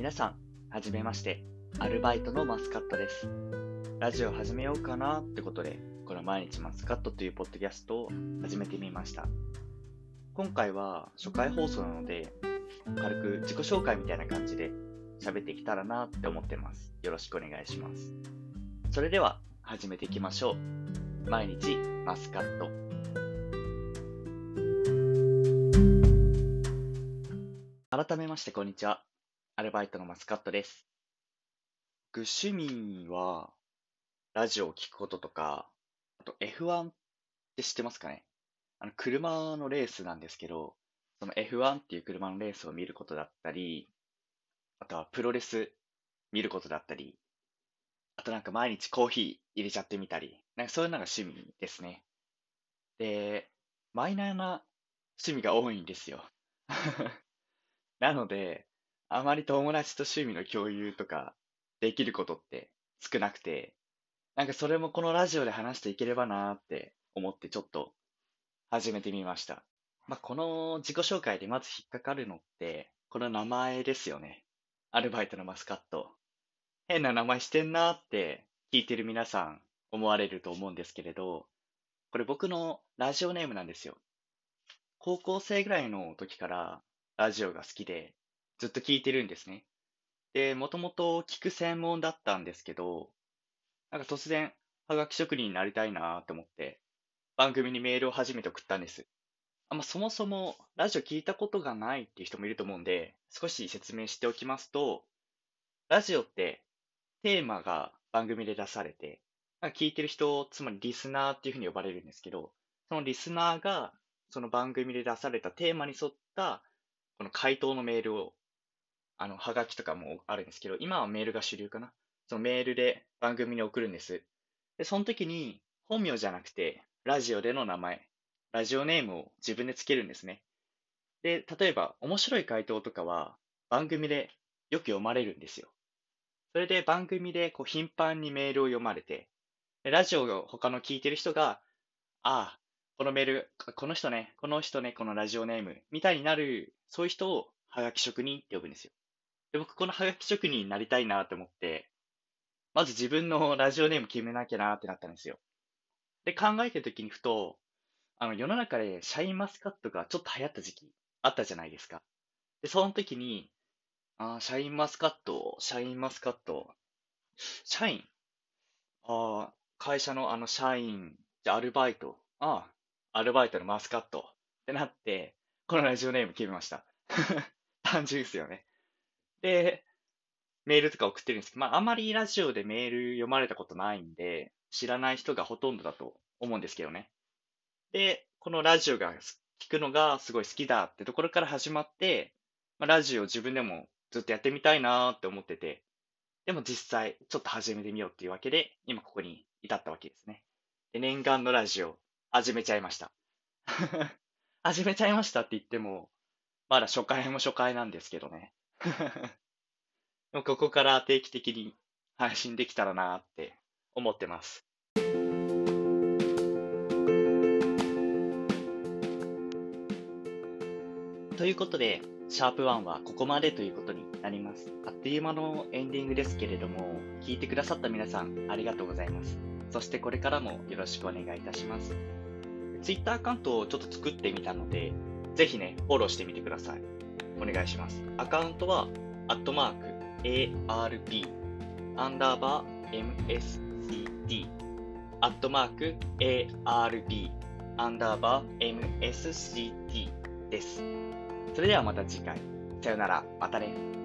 皆さん、はじめまして。アルバイトのマスカットです。ラジオ始めようかなってことで、この毎日マスカットというポッドキャストを始めてみました。今回は初回放送なので、軽く自己紹介みたいな感じで喋っていけたらなって思ってます。よろしくお願いします。それでは始めていきましょう。毎日マスカット。改めましてこんにちは。アルバイトのマスカットです。僕趣味は、ラジオを聞くこととか、あと F1 って知ってますかね？あの、車のレースなんですけど、その F1 っていう車のレースを見ることだったり、あとはプロレス見ることだったり、あとなんか毎日コーヒー入れちゃってみたり、なんかそういうのが趣味ですね。で、マイナーな趣味が多いんですよ。なので、あまり友達と趣味の共有とかできることって少なくて、なんかそれもこのラジオで話していければなって思ってちょっと始めてみました。まあ、この自己紹介でまず引っかかるのって、この名前ですよね。アルバイトのマスカット。変な名前してんなって聞いてる皆さん思われると思うんですけれど、これ僕のラジオネームなんですよ。高校生ぐらいの時からラジオが好きで、ずっと聞いてるんですね。で、もともと聞く専門だったんですけど、なんか突然、はがき職人になりたいなーって思って、番組にメールを初めて送ったんです。あまあ、そもそもラジオ聞いたことがないっていう人もいると思うんで、少し説明しておきますと、ラジオってテーマが番組で出されて、なんか聞いてる人、つまりリスナーっていうふうに呼ばれるんですけど、そのリスナーがその番組で出されたテーマに沿ったこの回答のメールをあの、はがきとかもあるんですけど、今はメールが主流かな。そのメールで番組に送るんです。で、その時に本名じゃなくて、ラジオでの名前、ラジオネームを自分でつけるんですね。で、例えば面白い回答とかは番組でよく読まれるんですよ。それで番組でこう頻繁にメールを読まれて、でラジオを他の聞いてる人が、ああ、このメール、この人ね、この人ね、このラジオネーム、みたいになる、そういう人をはがき職人って呼ぶんですよ。で、僕、このハガキ職人になりたいなって思って、まず自分のラジオネーム決めなきゃなってなったんですよ。で、考えてる時にふと、あの、世の中でシャインマスカットがちょっと流行った時期あったじゃないですか。で、その時に、あーシャインマスカット、シャインマスカット、社員ああ、会社のあの社員、じゃアルバイト、ああ、アルバイトのマスカットってなって、このラジオネーム決めました。単純ですよね。で、メールとか送ってるんですけど、まあ、あまりラジオでメール読まれたことないんで、知らない人がほとんどだと思うんですけどね。で、このラジオが聞くのがすごい好きだってところから始まって、まあ、ラジオ自分でもずっとやってみたいなって思ってて、でも実際ちょっと始めてみようっていうわけで、今ここに至ったわけですね。で、念願のラジオ始めちゃいました。始めちゃいましたって言っても、まだ初回も初回なんですけどね。ここから定期的に配信できたらなって思ってます。ということで、シャープ1はここまでということになります。あっという間のエンディングですけれども、聞いてくださった皆さんありがとうございます。そしてこれからもよろしくお願いいたします。Twitter アカウントをちょっと作ってみたので、ぜひね、フォローしてみてください。お願いします。アカウントは、アットマーク、ARB、アンダーバー、MSCT、アットマーク、ARB、アンダーバー、MSCT です。それではまた次回。さよなら。またね。